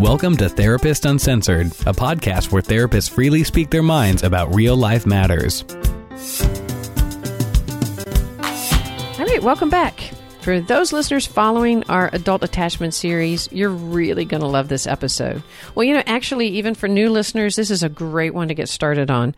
Welcome to Therapist Uncensored, a podcast where therapists freely speak their minds about real life matters. All right, welcome back. For those listeners following our adult attachment series, you're really going to love this episode. Well, you know, actually, even for new listeners, this is a great one to get started on.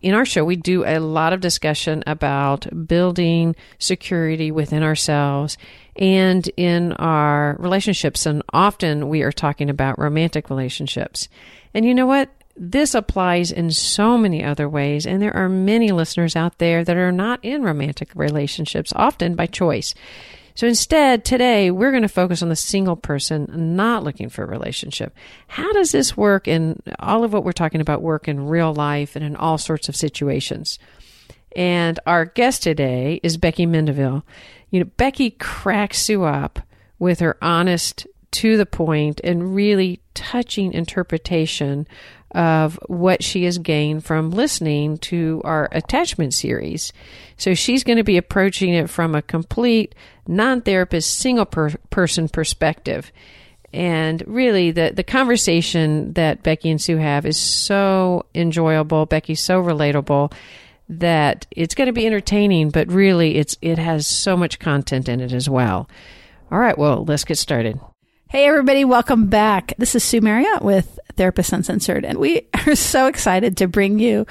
In our show, we do a lot of discussion about building security within ourselves and in our relationships. And often we are talking about romantic relationships. And you know what? This applies in so many other ways. And there are many listeners out there that are not in romantic relationships, often by choice. So instead, today we're going to focus on the single person not looking for a relationship. How does this work in all of what we're talking about work in real life and in all sorts of situations? And our guest today is Becki Mendivil. You know, Becki cracks you up with her honest, to the point, and really touching interpretation of what she has gained from listening to our attachment series. So she's going to be approaching it from a complete non therapist, single per- person perspective. And really, the, the conversation that Becki and Sue have is so enjoyable. Becki's so relatable that it's going to be entertaining, but really, it's it has so much content in it as well. All right, well, let's get started. Hey, everybody, welcome back. This is Sue Marriott with Therapist Uncensored, and we are so excited to bring you.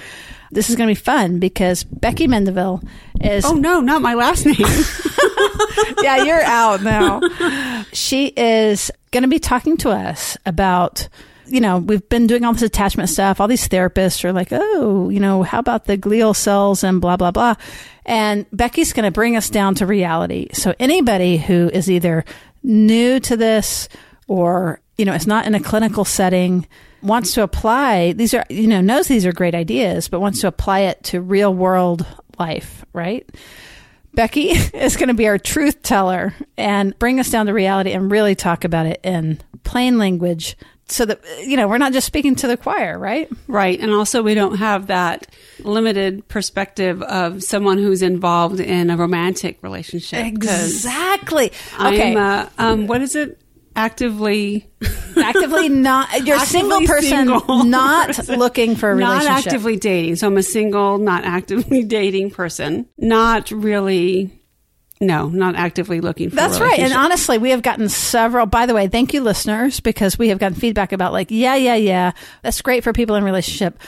This is going to be fun because Becki Mendivil is. Oh, no, not my last name. yeah, you're out now. She is going to be talking to us about you know, we've been doing all this attachment stuff. All these therapists are like, oh, you know, how about the glial cells and blah, blah, blah. And Becki's going to bring us down to reality. So anybody who is either new to this or, you know, is not in a clinical setting, wants to apply, these are, you know, knows these are great ideas, but wants to apply it to real world life, right? Becki is going to be our truth teller and bring us down to reality and really talk about it in plain language so that you know we're not just speaking to the choir right? Right and also we don't have that limited perspective of someone who's involved in a romantic relationship exactly. Okay. uh, um, what is it? Actively actively not you're a single person single not person. looking for a relationship. not actively dating so i'm a single not actively dating person. Not really no, not actively looking for. That's right. And honestly, we have gotten several. By the way, thank you, listeners, because we have gotten feedback about like, yeah, yeah, yeah, that's great for people in relationship,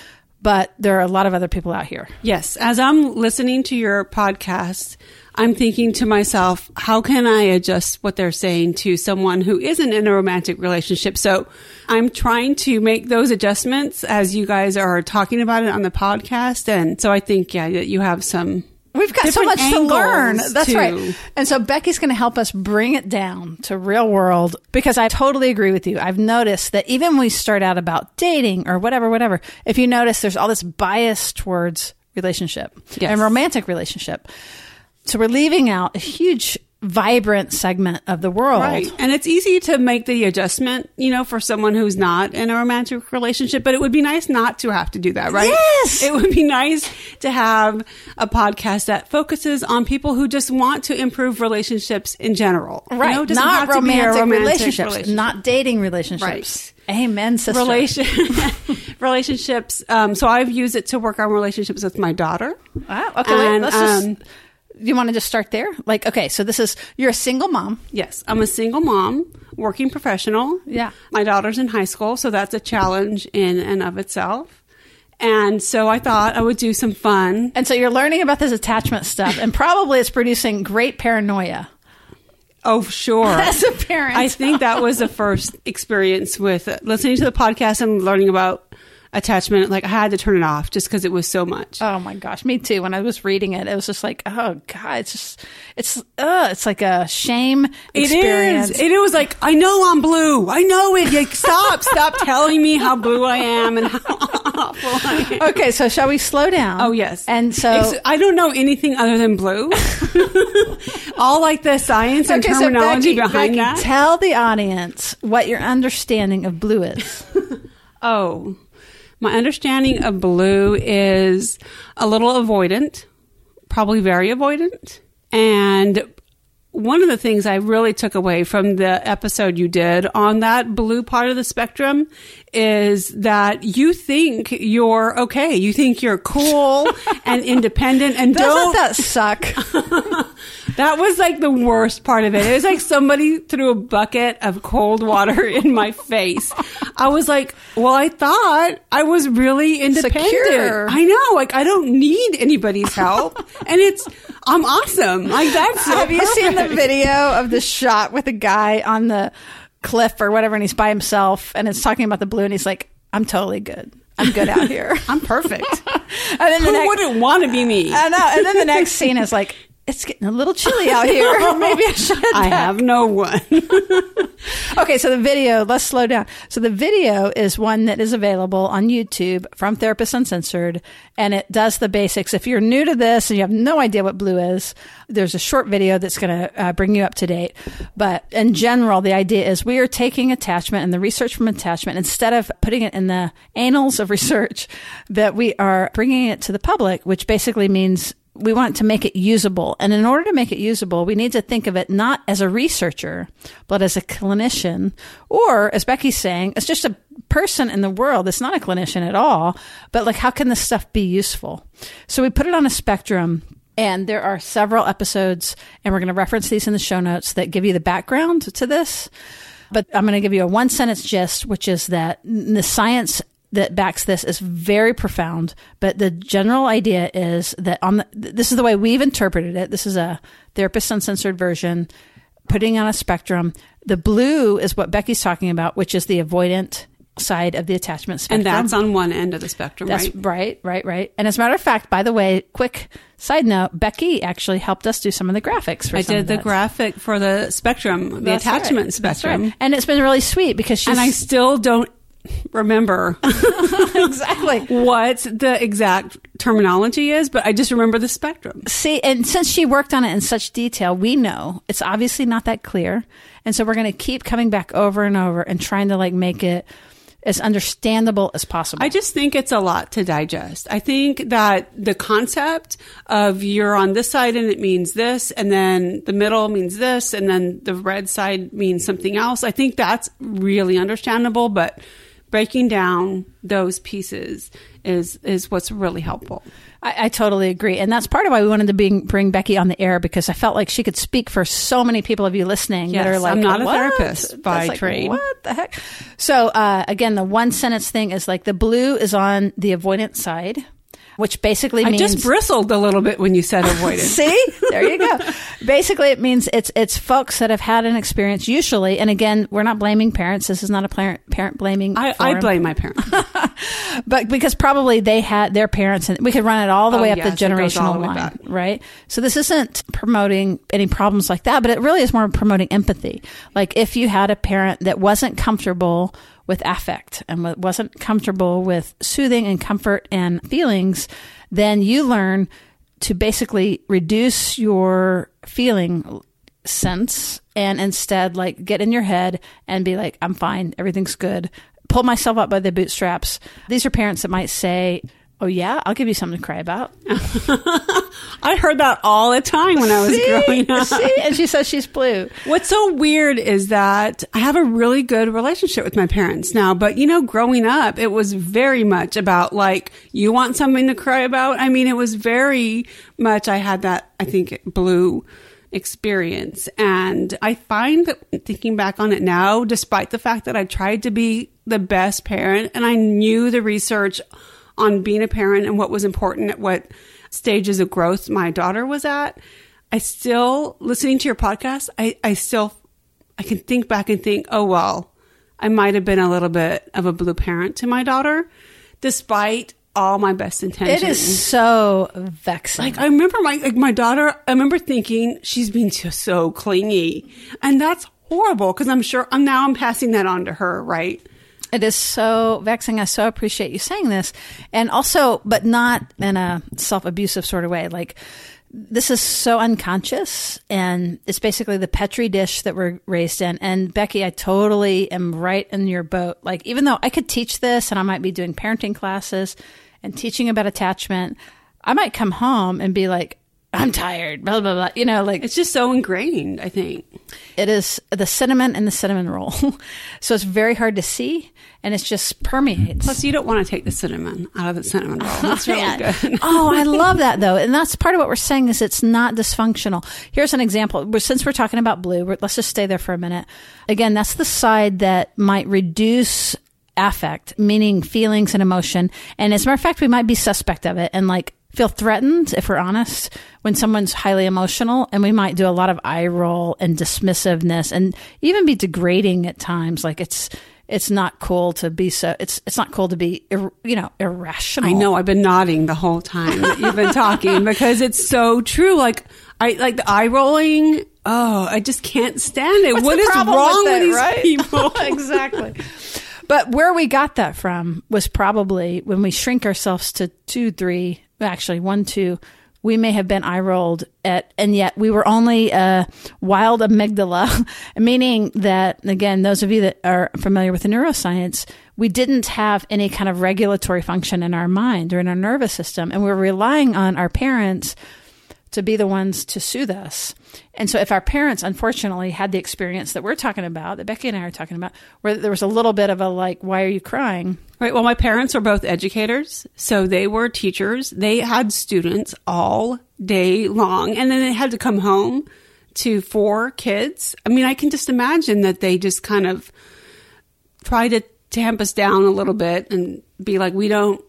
but there are a lot of other people out here. Yes, as I'm listening to your podcast, I'm thinking to myself, how can I adjust what they're saying to someone who isn't in a romantic relationship? So I'm trying to make those adjustments as you guys are talking about it on the podcast. And so I think, yeah, you have some We've got so much to learn. That's too. right. And so Becky's going to help us bring it down to real world because I totally agree with you. I've noticed that even when we start out about dating or whatever, whatever, if you notice there's all this bias towards relationship yes. and romantic relationship. So we're leaving out a huge vibrant segment of the world. Right. And it's easy to make the adjustment, you know, for someone who's not in a romantic relationship, but it would be nice not to have to do that, right? Yes. It would be nice to have a podcast that focuses on people who just want to improve relationships in general. Right. You know, not romantic, romantic relationships, relationship. not dating relationships. Right. Amen, sister. Relation- relationships. Um, so I've used it to work on relationships with my daughter. Wow. Okay. And, wait, let's just um, you want to just start there? Like, okay, so this is you're a single mom. Yes, I'm a single mom, working professional. Yeah, my daughter's in high school, so that's a challenge in and of itself. And so I thought I would do some fun. And so you're learning about this attachment stuff, and probably it's producing great paranoia. Oh, sure. As a parent. I think that was the first experience with listening to the podcast and learning about attachment. Like I had to turn it off just because it was so much. Oh my gosh, me too. When I was reading it, it was just like, oh god, it's just, it's, uh, it's like a shame experience. It is. It was like, I know I'm blue. I know it. Like, stop, stop telling me how blue I am and how awful I am. Okay, so shall we slow down? Oh yes. And so I don't know anything other than blue. All like the science and okay, terminology so Becki, behind Becki, that. Tell the audience what your understanding of blue is. oh. My understanding of blue is a little avoidant, probably very avoidant, and one of the things I really took away from the episode you did on that blue part of the spectrum is that you think you're okay. You think you're cool and independent and Doesn't don't. that suck? That was like the worst part of it. It was like somebody threw a bucket of cold water in my face. I was like, well, I thought I was really independent. Secure. I know. Like, I don't need anybody's help. and it's, I'm awesome. Like, that's so Have you seen the video of the shot with the guy on the cliff or whatever, and he's by himself, and it's talking about the blue, and he's like, "I'm totally good. I'm good out here." I'm perfect. and then the Who next, wouldn't want to be me? I know. And then the next scene is like, "It's getting a little chilly out here. Maybe I should." I back." have no one. Okay, so the video, let's slow down. So the video is one that is available on YouTube from Therapist Uncensored, and it does the basics. If you're new to this and you have no idea what blue is, there's a short video that's going to uh, bring you up to date. But in general, the idea is we are taking attachment and the research from attachment, instead of putting it in the annals of research, that we are bringing it to the public, which basically means we want to make it usable. And in order to make it usable, we need to think of it not as a researcher, but as a clinician, or as Becki's saying, as just a person in the world that's not a clinician at all, but like, how can this stuff be useful? So we put it on a spectrum. And there are several episodes, and we're going to reference these in the show notes that give you the background to this. But I'm going to give you a one sentence gist, which is that the science that backs this is very profound. But the general idea is that on the, this is the way we've interpreted it. This is a therapist uncensored version, putting on a spectrum. The blue is what Becki's talking about, which is the avoidant side of the attachment spectrum. and that's on one end of the spectrum, That's right? right, right, right. And as a matter of fact, by the way, quick side note, Becki actually helped us do some of the graphics for I did the graphic for the spectrum, the That's attachment right. Spectrum. right. And it's been really sweet because she's And I still don't remember exactly. what the exact terminology is, but I just remember the spectrum. See, and since she worked on it in such detail, we know it's obviously not that clear. And so we're going to keep coming back over and over and trying to like make it as understandable as possible. I just think it's a lot to digest. I think that the concept of you're on this side and it means this, and then the middle means this, and then the red side means something else. I think that's really understandable, but breaking down those pieces is is what's really helpful. I, I totally agree, and that's part of why we wanted to bring, bring Becki on the air because I felt like she could speak for so many people of you listening that are like, I'm not a "What?" therapist by like, trade. What the heck? So uh, again, the one sentence thing is like the blue is on the avoidance side, which basically means I just bristled a little bit when you said avoidance. See, there you go. Basically, it means it's it's folks that have had an experience. Usually, and again, we're not blaming parents. This is not a parent parent blaming. I, I blame my parents. but because probably they had their parents, and we could run it all the Oh, way up yes, the it goes all generational the line, back. right? So this isn't promoting any problems like that, but it really is more promoting empathy. Like if you had a parent that wasn't comfortable with affect and wasn't comfortable with soothing and comfort and feelings, then you learn to basically reduce your feeling sense and instead like get in your head and be like i'm fine. Everything's good. Pull myself up by the bootstraps. These are parents that might say oh yeah i'll give you something to cry about I heard that all the time when I was growing up. See? and she says she's blue What's so weird is that I have a really good relationship with my parents now, but you know, growing up, it was very much about like, you want something to cry about? I mean, it was very much, I had that, I think, blue experience. And I find that thinking back on it now, despite the fact that I tried to be the best parent and I knew the research on being a parent and what was important at what stages of growth my daughter was at, I still, listening to your podcast, I, I still, I can think back and think, oh, well, I might have been a little bit of a blue parent to my daughter, despite all my best intentions. it is so vexing Like I remember my like my daughter. I remember thinking she's being just so clingy, and that's horrible because I'm sure I'm now I'm passing that on to her, right? It is so vexing. I so appreciate you saying this. And also, but not in a self abusive sort of way. Like, this is so unconscious and it's basically the petri dish that we're raised in. And Becki, I totally am right in your boat. Like, even though I could teach this and I might be doing parenting classes and teaching about attachment, I might come home and be like, I'm tired, blah, blah, blah. You know, like It's just so ingrained, I think. it is the cinnamon and the cinnamon roll. so it's very hard to see and it just permeates. Plus, you don't want to take the cinnamon out of the cinnamon roll. Oh, that's really Yeah. good. oh, I love that though, and that's part of what we're saying is it's not dysfunctional. Here's an example. Since we're talking about blue, let's just stay there for a minute. Again, that's the side that might reduce affect, meaning feelings and emotion. And as a matter of fact, we might be suspect of it and like feel threatened if we're honest when someone's highly emotional and we might do a lot of eye roll and dismissiveness and even be degrading at times like it's it's not cool to be so it's it's not cool to be ir, you know irrational I know. I've been nodding the whole time that you've been talking because it's so true. Like I like the eye rolling. Oh, I just can't stand it. What's What is wrong with with, these right? people? exactly. But where we got that from was probably when we shrink ourselves to two, three, actually one, two. We may have been eye rolled at, and yet we were only a wild amygdala, meaning that again, those of you that are familiar with the neuroscience, we didn't have any kind of regulatory function in our mind or in our nervous system, and we we're relying on our parents to be the ones to soothe us. And so if our parents unfortunately had the experience that we're talking about, that Becki and I are talking about, where there was a little bit of a like, why are you crying? Right. Well, my parents are both educators, so they were teachers. They had students all day long, and then they had to come home to four kids. I mean, I can just imagine that they just kind of try to tamp us down a little bit and be like, "We don't,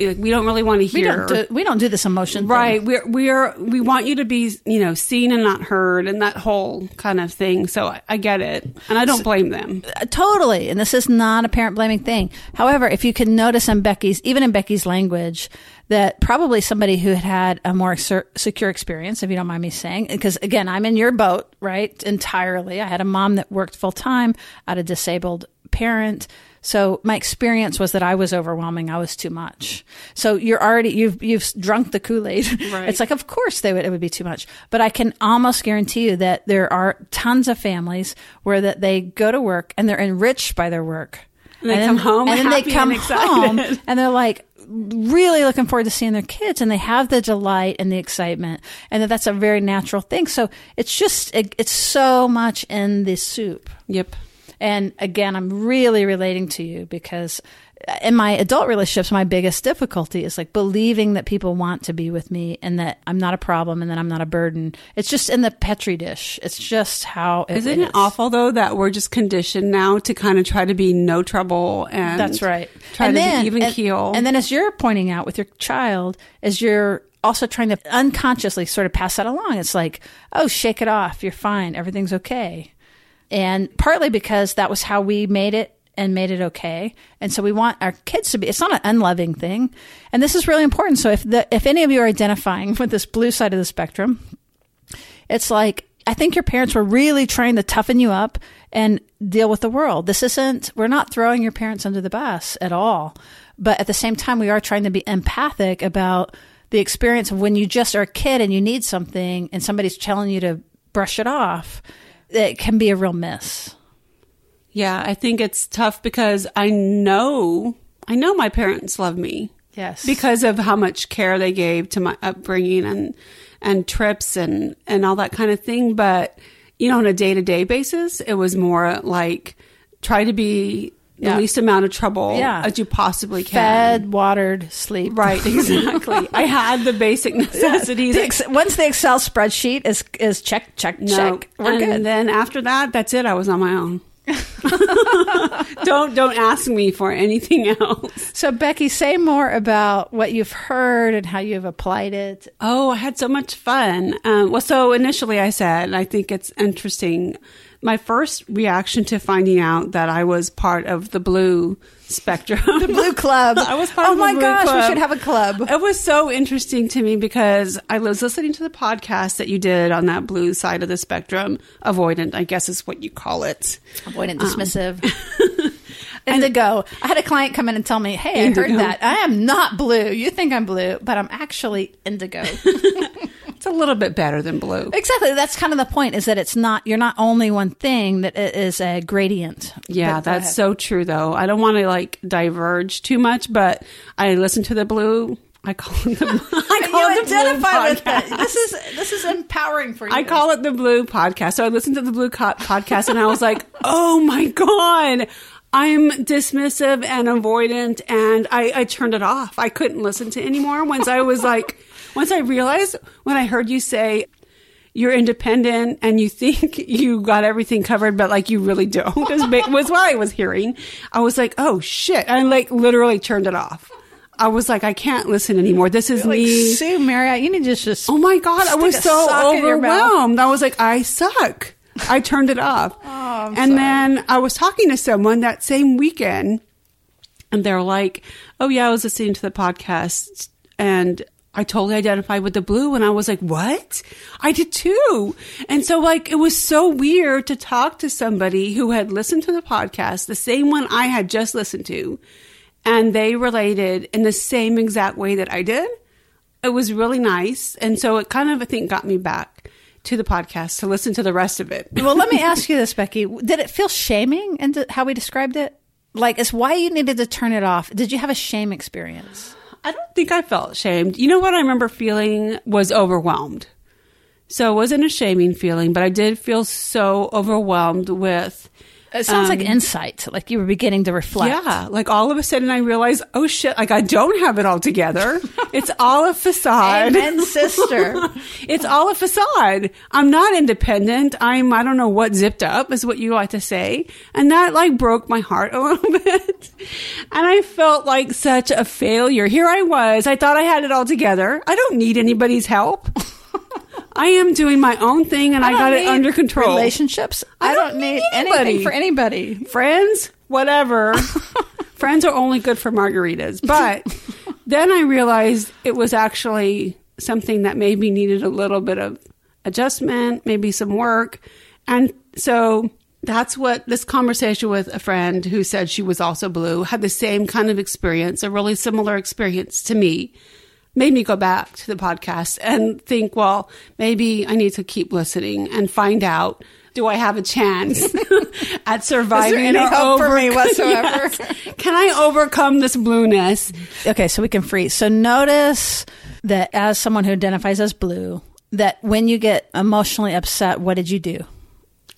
like, we don't really want to We hear." don't do, we don't do this emotion thing. Right. We're we're we want you to be, you know, seen and not heard and that whole kind of thing. So I, I get it. And I don't blame them. Uh, Totally. And this is not a parent blaming thing. However, if you can notice in Becki's, even in Becki's language, that probably somebody who had had a more ser- secure experience, if you don't mind me saying, because again, I'm in your boat, right? Entirely. I had a mom that worked full time, I had a disabled parent. So my experience was that I was overwhelming. I was too much. So you're already you've you've drunk the Kool Aid. Right. It's like of course they would it would be too much. But I can almost guarantee you that there are tons of families where that they go to work and they're enriched by their work. And they come home and then they come and home and they're like really looking forward to seeing their kids and they have the delight and the excitement and that that's a very natural thing. So it's just it, it's so much in the soup. Yep. And again, I'm really relating to you because in my adult relationships, my biggest difficulty is like believing that people want to be with me and that I'm not a problem and that I'm not a burden. It's just in the petri dish. It's just how it Isn't is. it awful though that we're just conditioned now to kind of try to be no trouble and That's right. Try and to then, be even and, keel. And then, as you're pointing out with your child, as you're also trying to unconsciously sort of pass that along, it's like, oh, shake it off. You're fine. Everything's okay. And partly because that was how we made it and made it okay. And so we want our kids to be, it's not an unloving thing. And this is really important. So if the, if any of you are identifying with this blue side of the spectrum, it's like I think your parents were really trying to toughen you up and deal with the world. This isn't we're not throwing your parents under the bus at all. But at the same time we are trying to be empathic about the experience of when you just are a kid and you need something and somebody's telling you to brush it off. It can be a real miss. yeah, I think it's tough because I know I know my parents love me. Yes. Because of how much care they gave to my upbringing and and trips and and all that kind of thing, but you know, on a day-to-day basis, it was more like try to be Yeah. the least amount of trouble Yeah. as you possibly can. Fed, watered, sleep. Right, exactly. I had the basic necessities. The ex- once the Excel spreadsheet is is check check No. check, we're and good. then after that, that's it. I was on my own. don't don't ask me for anything else. So, Becki, say more about what you've heard and how you've applied it. Oh, I had so much fun. Um, well, so initially I said, I think it's interesting. My first reaction to finding out that I was part of the blue spectrum, The Blue Club. I was part oh of the my Blue gosh, we should have a club. It was so interesting to me because I was listening to the podcast that you did on that blue side of the spectrum, avoidant, I guess is what you call it. Avoidant, dismissive. Um, Indigo. I had a client come in and tell me, "Hey, I heard that. I am not blue. You think I'm blue, but I'm actually indigo." It's a little bit better than blue. exactly. That's kind of the point. Is that it's not. You're not only one thing. That it is a gradient. Yeah, But that's so true though. I don't want to like diverge too much, but I listen to the blue. I call them. I call You the Blue identify with podcast. This is this is empowering for you. I call it the Blue Podcast. So I listened to the Blue co- Podcast and I was like, oh my God, I'm dismissive and avoidant. And I, I turned it off. I couldn't listen to anymore once I was like, once I realized when I heard you say, you're independent and you think you got everything covered, but like you really don't, was, was what I was hearing. I was like, oh shit. And like literally turned it off. I was like, I can't listen anymore. This is like me. Sue Marriott. You need to just Oh my god, I was so sock in your mouth. overwhelmed. I was like, I suck. I turned it off. Oh, I'm and then I was talking to someone that same weekend, and they're like, "Oh yeah, I was listening to the podcast, and I totally identified with the blue." And I was like, "What? I did too." And so, like, it was so weird to talk to somebody who had listened to the podcast, the same one I had just listened to, and they related in the same exact way that I did it was really nice. And so it kind of, I think, got me back to the podcast to listen to the rest of it. well, let me ask you this, Becki. Did it feel shaming and how we described it? Like, it's why you needed to turn it off. Did you have a shame experience? I don't think I felt shamed. You know what I remember feeling was overwhelmed. So it wasn't a shaming feeling, but I did feel so overwhelmed with It sounds like Um, insight, like you were beginning to reflect. Yeah, like all of a sudden I realized, oh shit, like I don't have it all together. it's all a facade. Amen, sister. it's all a facade. I'm not independent. I'm, I don't know what zipped up is what you like to say. And that like broke my heart a little bit. and I felt like such a failure. Here I was. I thought I had it all together. I don't need anybody's help. I am doing my own thing and I, don't got it under control. Relationships. I, don't, need, anything anybody. for anybody. friends, whatever. friends are only good for margaritas. But then I realized it was actually something that maybe needed a little bit of adjustment, maybe some work. And so that's what this conversation with a friend who said she was also blue had the same kind of experience, a really similar experience to me. Made me go back to the podcast and think, well, maybe I need to keep listening and find out do I have a chance at surviving any or hope for me whatsoever? Yes. Can I overcome this blueness? Okay, so we can freeze. So notice that as someone who identifies as blue, that when you get emotionally upset, what did you do?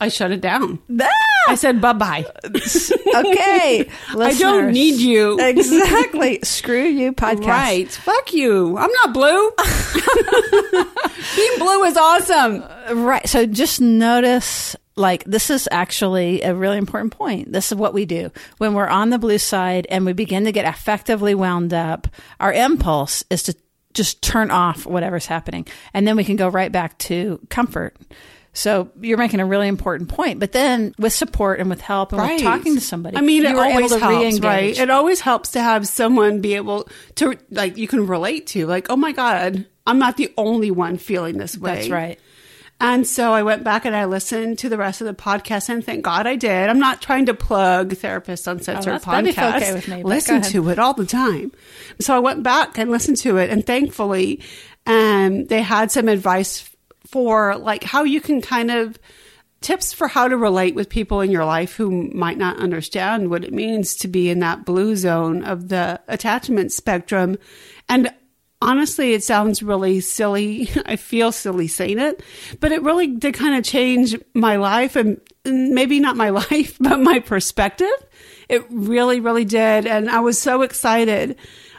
I shut it down. Ah! I said bye bye. Okay, I don't need you. Exactly. Screw you, podcast. Right. Fuck you. I'm not blue. Being blue is awesome. Right. So just notice like this is actually a really important point. This is what we do. When we're on the blue side and we begin to get affectively wound up, our impulse is to just turn off whatever's happening. And then we can go right back to comfort. So you're making a really important point. But then with support and with help and with talking to somebody, I mean, you it always helps, re-engage. right? It always helps to have someone be able to, like, you can relate to, like, oh my God, I'm not the only one feeling this way. That's right. And so I went back and I listened to the rest of the podcast, and thank God I did. I'm not trying to plug Therapists Uncensored Oh, that's- that'd be podcast. okay with me, Listen to it all the time. So I went back and listened to it, and thankfully, um, they had some advice for like how you can kind of tips for how to relate with people in your life who might not understand what it means to be in that blue zone of the attachment spectrum. And honestly, it sounds really silly. I feel silly saying it, but it really did kind of change my life and maybe not my life, but my perspective. It really, really did. And I was so excited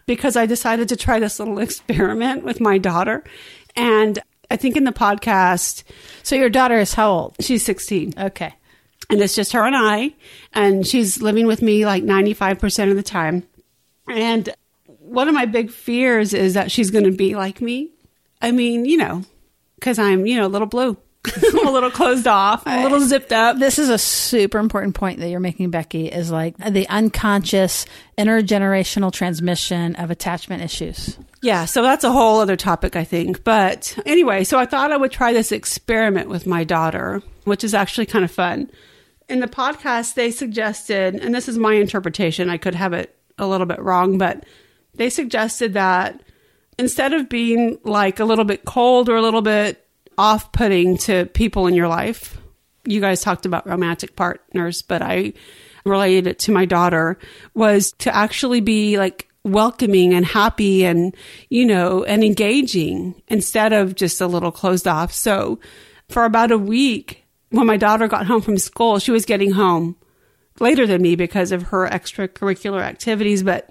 because I decided to try this little experiment with my daughter. And I think in the podcast, So your daughter is how old? she's 16 Okay. and it's just her and I, and she's living with me like 95% of the time. And one of my big fears is that she's going to be like me. I mean, you know, because I'm, you know, a little blue, I'm a little closed off, a little zipped up. This is a super important point that you're making, Becki, is like the unconscious intergenerational transmission of attachment issues. Yeah, so that's a whole other topic, I think. But anyway, so I thought I would try this experiment with my daughter, which is actually kind of fun. In the podcast, they suggested, and this is my interpretation, I could have it a little bit wrong, but they suggested that instead of being like a little bit cold or a little bit off putting to people in your life, you guys talked about romantic partners, but I related it to my daughter, was to actually be like welcoming and happy and, you know, and engaging instead of just a little closed off. So for about a week, when my daughter got home from school, she was getting home later than me because of her extracurricular activities, but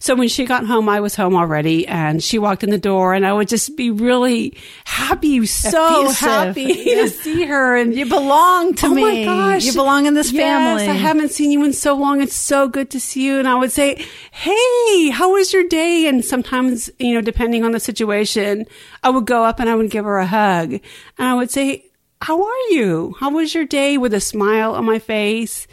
so when she got home, I was home already and she walked in the door and I would just be really happy, so Effusive. happy Yeah. to see her. And You belong to oh me. my gosh. You belong in this Yes, family. I haven't seen you in so long. It's so good to see you. And I would say, Hey, how was your day? And sometimes, you know, depending on the situation, I would go up and I would give her a hug and I would say, how are you? How was your day with a smile on my face?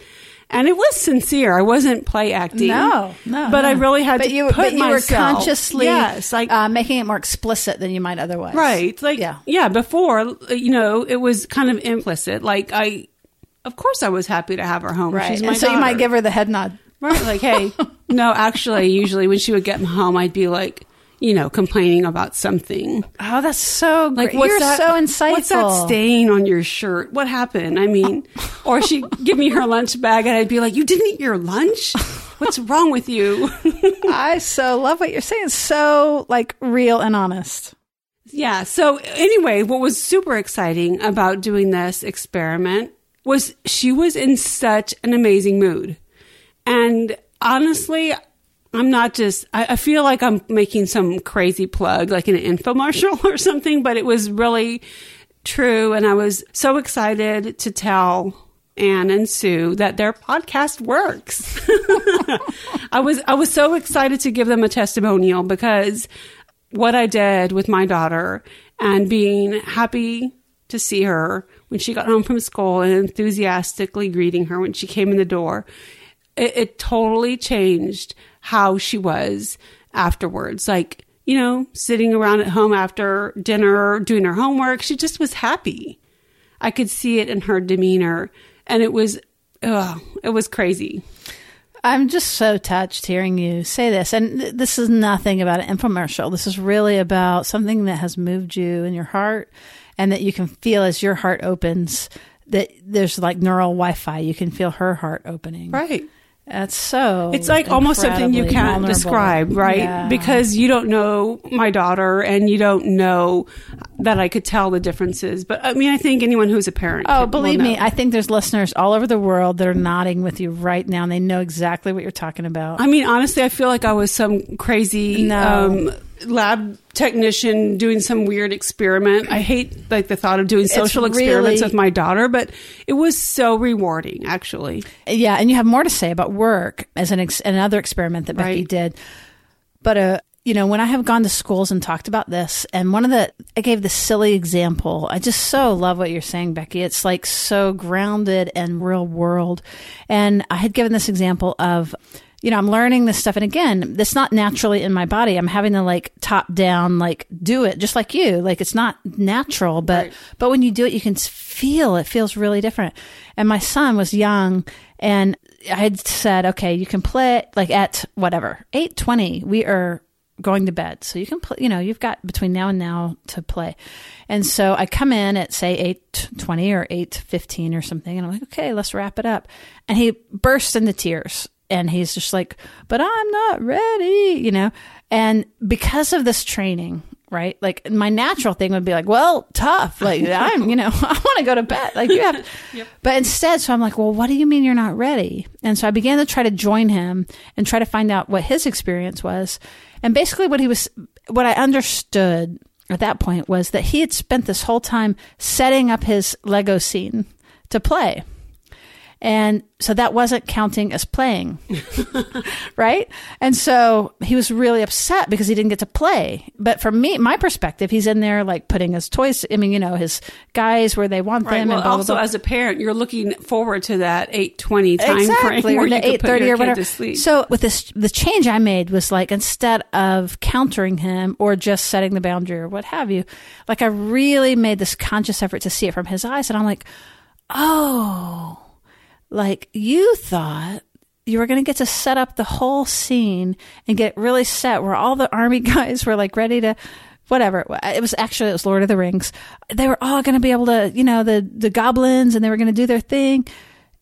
And it was sincere. I wasn't play acting. No, no. But I really had but to you, put but you were consciously yes, like uh, making it more explicit than you might otherwise. Right. Like, Yeah. yeah. before, you know, it was kind of implicit. Like, I, of course, I was happy to have her home. Right. She's my and so you might give her the head nod. Right. Like, hey, no, actually, usually when she would get home, I'd be like, you know, complaining about something. Oh, that's so Like, great. what's You're that, so insightful. What's that stain on your shirt? What happened? I mean, or she'd give me her lunch bag and I'd be like, you didn't eat your lunch? What's wrong with you? I so love what you're saying. So like real and honest. Yeah. So anyway, what was super exciting about doing this experiment was she was in such an amazing mood. And honestly, I'm not just, I, I feel like I'm making some crazy plug, like an infomercial or something, but it was really true. And I was so excited to tell Ann and Sue that their podcast works. I was I was so excited to give them a testimonial because what I did with my daughter and being happy to see her when she got home from school and enthusiastically greeting her when she came in the door, it, it totally changed how she was afterwards. Like, you know, sitting around at home after dinner, doing her homework, she just was happy. I could see it in her demeanor, and it was, ugh, it was crazy. I'm just so touched hearing you say this. And th- this is nothing about an infomercial. This is really about something that has moved you in your heart and that you can feel as your heart opens that there's like neural Wi-Fi. You can feel her heart opening. Right. That's so. It's like almost something you can't vulnerable. describe, right? Yeah. Because you don't know my daughter and you don't know that I could tell the differences. But I mean, I think anyone who's a parent. Oh, believe me, I think there's listeners all over the world that are nodding with you right now, and they know exactly what you're talking about. I mean, honestly, I feel like I was some crazy No. um, lab technician doing some weird experiment. I hate like the thought of doing social experiments with my daughter, but it was so rewarding, actually. Yeah, and you have more to say about work as an ex- another experiment that Becki Right. did. But uh, you know, when I have gone to schools and talked about this, and one of the I gave the silly example. I just so love what you're saying, Becki. It's like so grounded and real world. And I had given this example of you know, I'm learning this stuff. And again, it's not naturally in my body. I'm having to like top down, like do it just like you. Like it's not natural, but, Right. but when you do it, you can feel it feels really different. And my son was young and I had said, okay, you can play like at whatever, 820, we are going to bed. So you can play, you know, you've got between now and now to play. And so I come in at say 820 or 815 or something. And I'm like, okay, let's wrap it up. And he bursts into tears and he's just like, but I'm not ready, you know? And because of this training, right? Like my natural thing would be like, well, tough. Like I'm, you know, I want to go to bed. Like you have, but instead, so I'm like, well, what do you mean you're not ready? And so I began to try to join him and try to find out what his experience was. And basically what he was, what I understood at that point was that he had spent this whole time setting up his Lego scene to play. And so that wasn't counting as playing. right? And so he was really upset because he didn't get to play. But from me, my perspective, he's in there like putting his toys, I mean, you know, his guys where they want Right. them. Well, and blah, blah, also blah. as a parent, you're looking forward to that eight twenty time exactly, frame or the you could eight put thirty your or whatever. to sleep. So with this, the change I made was like instead of countering him or just setting the boundary or what have you, like I really made this conscious effort to see it from his eyes, and I'm like, oh, like you thought you were going to get to set up the whole scene and get really set where all the army guys were like ready to whatever. It was actually it was lord of the rings. They were all going to be able to you know the the goblins and they were going to do their thing.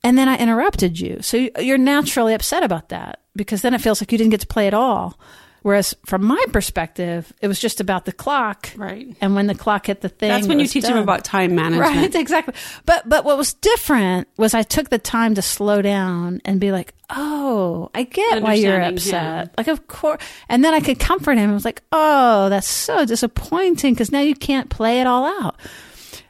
And then i interrupted you. So you- you're naturally upset about that because then it feels like you didn't get to play at all. Whereas from my perspective, it was just about the clock. Right. And when the clock hit the thing, That's when you teach them about time management. Right, exactly. But but what was different was I took the time to slow down and be like, "Oh, I get why you're upset." Like, of course. And then I could comfort him. I was like, "Oh, that's so disappointing because now you can't play it all out."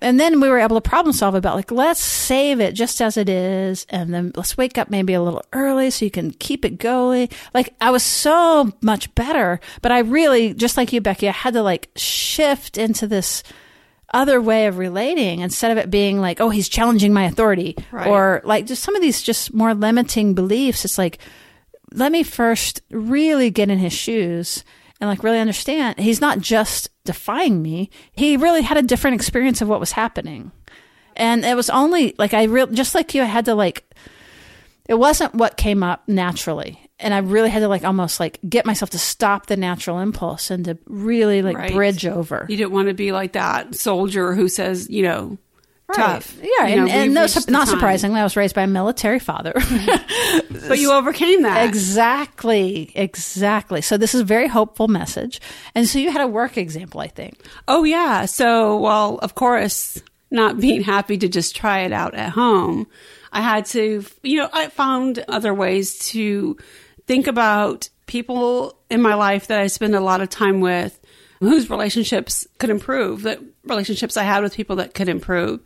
And then we were able to problem solve about like, let's save it just as it is, and then let's wake up maybe a little early so you can keep it going. Like I was so much better, but I really, just like you, Becki, I had to like shift into this other way of relating instead of it being like, oh, he's challenging my authority Right. or like just some of these just more limiting beliefs. It's like, let me first really get in his shoes and like really understand he's not just defying me. He really had a different experience of what was happening. And it was only like I real just like you, I had to like it wasn't what came up naturally. And I really had to like almost like get myself to stop the natural impulse and to really like Right. bridge over. You didn't want to be like that soldier who says, you know, tough. Yeah, You know, and, and no, reached not time. surprisingly, I was raised by a military father. But you overcame that. exactly, exactly. So this is a very hopeful message. And so you had a work example, I think. Oh, yeah. So, well, of course, not being happy to just try it out at home, I had to, you know, I found other ways to think about people in my life that I spend a lot of time with whose relationships could improve, that relationships I had with people that could improve.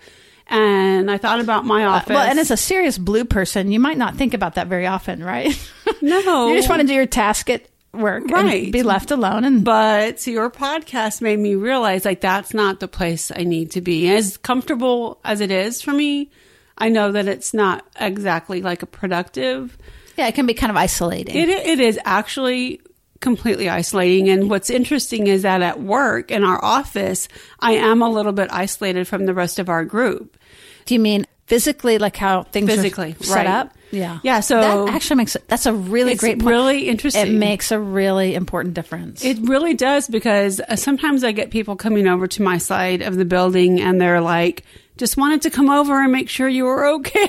And I thought about my office. Uh, Well, and as a serious blue person, you might not think about that very often, right? no. you just want to do your task at work Right. and be left alone and But your podcast made me realize like that's not the place I need to be. As comfortable as it is for me, I know that it's not exactly like a productive. yeah, it can be kind of isolating. It it is actually completely isolating. And what's interesting is that at work in our office, I am a little bit isolated from the rest of our group. Do you mean physically, like how things Physically, are set right. up? Yeah, Yeah, so- that actually makes. That's a really great. Point. really interesting. It makes a really important difference. It really does because uh, sometimes I get people coming over to my side of the building and they're like, just wanted to come over and make sure you were okay.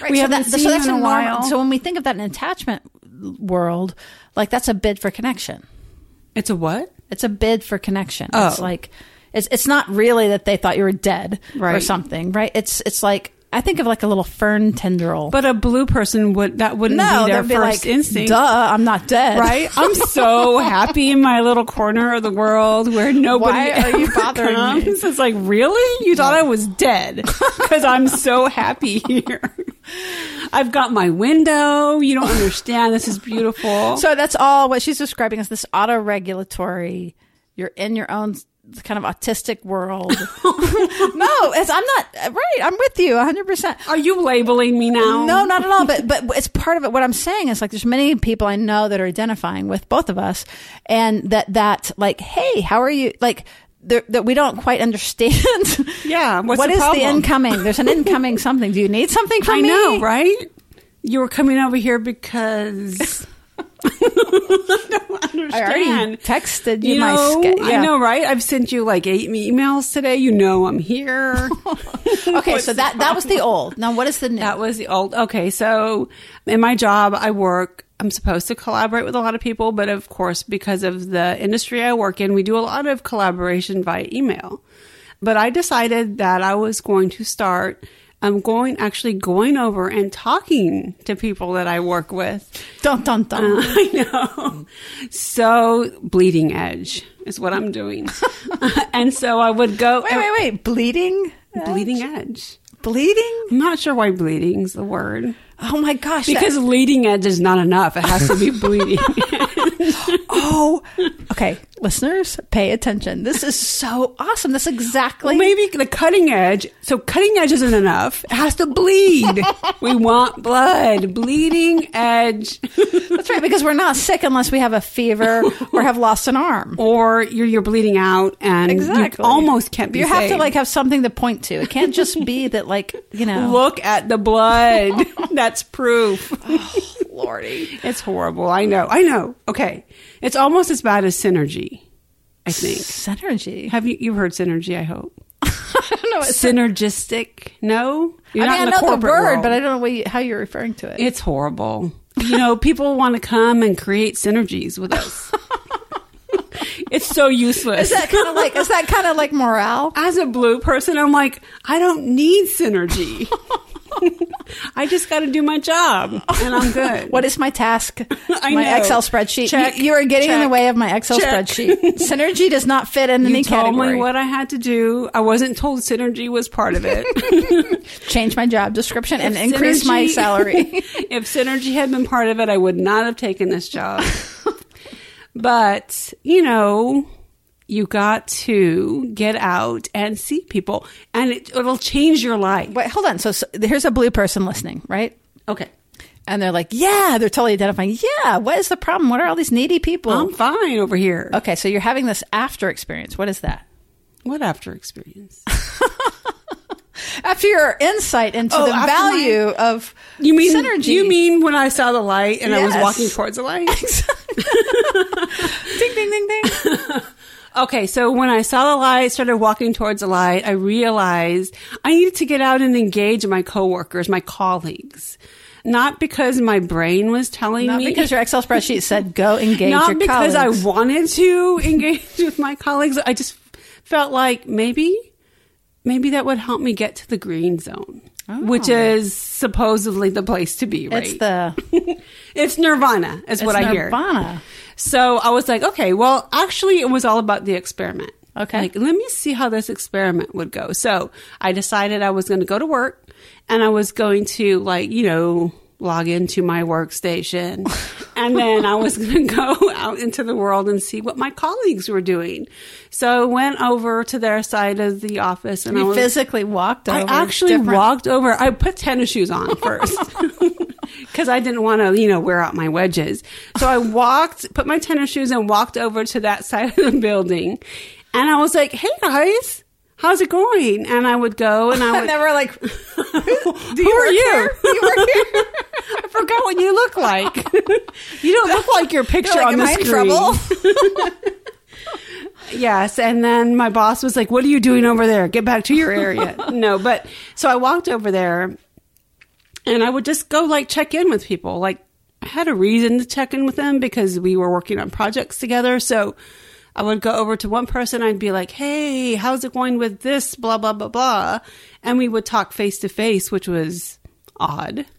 Right, we so haven't that- seen so that's in a while. So when we think of that in attachment world, like that's a bid for connection. it's a what? It's a bid for connection. Oh. It's like it's it's not really that they thought you were dead or something, right? It's it's like I think of like a little fern tendril. But a blue person would that wouldn't no, be their be first like, instinct. Duh, I'm not dead. Right? I'm so happy in my little corner of the world where nobody Why are you bothering me? It's like, really? You thought I was dead? Because I'm so happy here. I've got my window. You don't understand. This is beautiful. So that's all what she's describing as this auto regulatory. You're in your own kind of autistic world. no, it's, I'm not right. I'm with you 100. percent Are you labeling me now? No, not at all. But but it's part of it. What I'm saying is like there's many people I know that are identifying with both of us, and that that like, hey, how are you? Like that we don't quite understand. Yeah, what's What the is the incoming? There's an incoming something. Do you need something from I me? know, right? You were coming over here because I don't understand. I texted you, You my. know, sch- I know, right? I've sent you like eight emails today. You know, I'm here. Okay, so that that was the old. Now what is the new? That was the old. Okay, so in my job, I work. I'm supposed to collaborate with a lot of people, but of course, because of the industry I work in, we do a lot of collaboration via email. But I decided that I was going to start. I'm going actually going over and talking to people that I work with. dun dun dun. Uh, I know. So bleeding edge is what I'm doing. and so I would go wait, wait, wait. Bleeding. bleeding edge. Bleeding. I'm not sure why bleeding's the word. Oh my gosh. Because that- leading edge is not enough. It has to be bleeding. oh, okay, listeners, pay attention. This is so awesome. That's exactly. Maybe the cutting edge. So cutting edge isn't enough. It has to bleed. we want blood. Bleeding edge. That's right, because we're not sick unless we have a fever or have lost an arm. or you're, you're bleeding out and Exactly. you almost can't be You have to like have something to point to. It can't just be that, like you know. Look at the blood. That's proof. Oh, Lordy. It's horrible. I know. I know. Okay. It's almost as bad as synergy, I think. Synergy. Have you you've heard synergy, I hope. I don't know. It's, Synergistic? No? You're I mean, I know the word, world. but I don't know what you, how you're referring to it. It's horrible. you know, people want to come and create synergies with us. it's so useless. Is that kind of like is that kind of like morale? As a blue person, I'm like, I don't need synergy. I just got to do my job, and I'm good. What is my task? I my know. Excel spreadsheet. Check, you, you are getting in the way of my Excel check. spreadsheet. Synergy does not fit in You any told category. me what I had to do. I wasn't told synergy was part of it. Change my job description and If increase my salary. if synergy had been part of it, I would not have taken this job. but, you know, you got to get out and see people, and it, it'll change your life. Wait, hold on. So, so here's a blue person listening, right? Okay. And they're like, yeah, they're totally identifying. Yeah, what is the problem? What are all these needy people? I'm fine over here. okay, so you're having this after experience. What is that? What after experience? After your insight into Oh, the value of You mean synergy. You mean when I saw the light and I was walking towards the light? Exactly. Ding, ding, ding, ding. Okay, so when I saw the light, started walking towards the light, I realized I needed to get out and engage my coworkers, my colleagues. Not because my brain was telling Not me. Not because your Excel spreadsheet said go engage not because colleagues. I wanted to engage with my colleagues. I just felt like maybe, maybe that would help me get to the green zone, which oh. is supposedly the place to be, right? Oh. It's the It's nirvana, is what it's I hear. Nirvana. So I was like, okay, well, actually, it was all about the experiment. Okay. Like, let me see how this experiment would go. So I decided I was going to go to work and I was going to, like, you know, log into my workstation. and then I was going to go out into the world and see what my colleagues were doing. So I went over to their side of the office and I was physically walked over. I actually different- walked over. I put tennis shoes on first because I didn't want to, you know, wear out my wedges. So I walked, put my tennis shoes and walked over to that side of the building. And I was like, hey guys, how's it going? And I would go and I would. And they were like, Do you are you? You work here? I forgot what you look like. you don't look like your picture like, on the I in screen. trouble? Yes, and then my boss was like, "What are you doing over there? Get back to your area." no, but so I walked over there, and I would just go like check in with people. Like I had a reason to check in with them because we were working on projects together. So I would go over to one person. I'd be like, "Hey, how's it going with this?" Blah blah blah blah, and we would talk face to face, which was odd.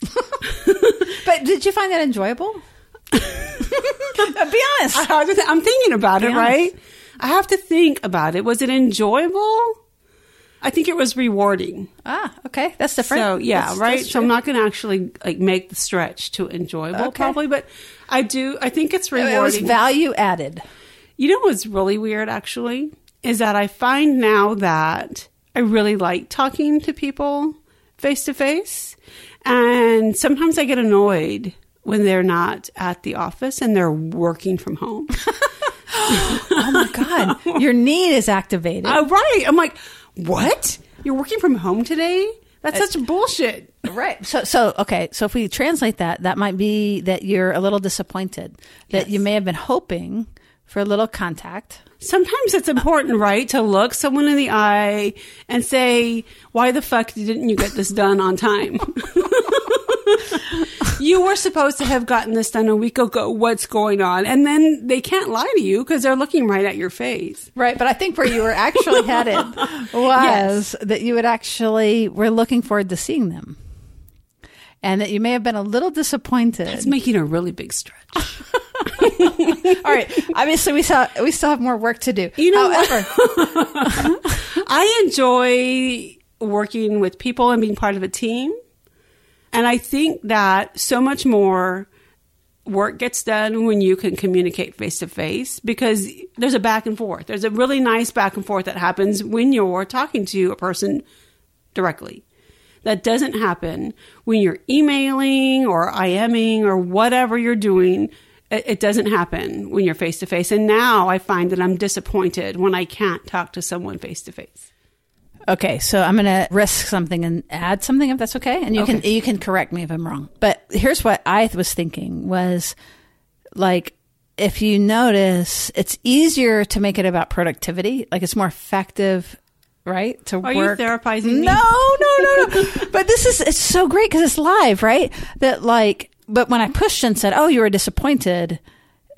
But did you find that enjoyable? Be honest. I have to th- I'm thinking about it, Yeah. right? I have to think about it. Was it enjoyable? I think it was rewarding. ah, okay, that's different. So yeah, That's- right. that's so I'm not going to actually like make the stretch to enjoyable Okay. probably, but I do. I think it's rewarding. It was value added. you know what's really weird actually is that I find now that I really like talking to people face to face, and sometimes I get annoyed when they're not at the office and they're working from home. Oh my god, your need is activated. Uh, right. I'm like, what? You're working from home today? That's such bullshit. Right. So, so okay. So, if we translate that, that might be that you're a little disappointed that you may have been hoping for a little contact. Sometimes it's important, right, to look someone in the eye and say, why the fuck didn't you get this done on time? you were supposed to have gotten this done a week ago. What's going on? And then they can't lie to you because they're looking right at your face. Right. But I think where you were actually headed was that you would actually were looking forward to seeing them, and that you may have been a little disappointed. It's making a really big stretch. All right. Obviously, we saw we still have more work to do. You know? However, I enjoy working with people and being part of a team. And I think that so much more work gets done when you can communicate face to face because there's a back and forth. There's a really nice back and forth that happens when you're talking to a person directly. That doesn't happen when you're emailing or IMing or whatever you're doing. It doesn't happen when you're face to face. And now I find that I'm disappointed when I can't talk to someone face to face. Okay. So I'm going to risk something and add something if that's okay, and you can you can correct me if I'm wrong. But here's what I was thinking was like if you notice, it's easier to make it about productivity. Like it's more effective, right? To Are you therapizing me? No, no, no, no. but this is it's so great because it's live, right? That like but when I pushed and said, "Oh, you were disappointed,"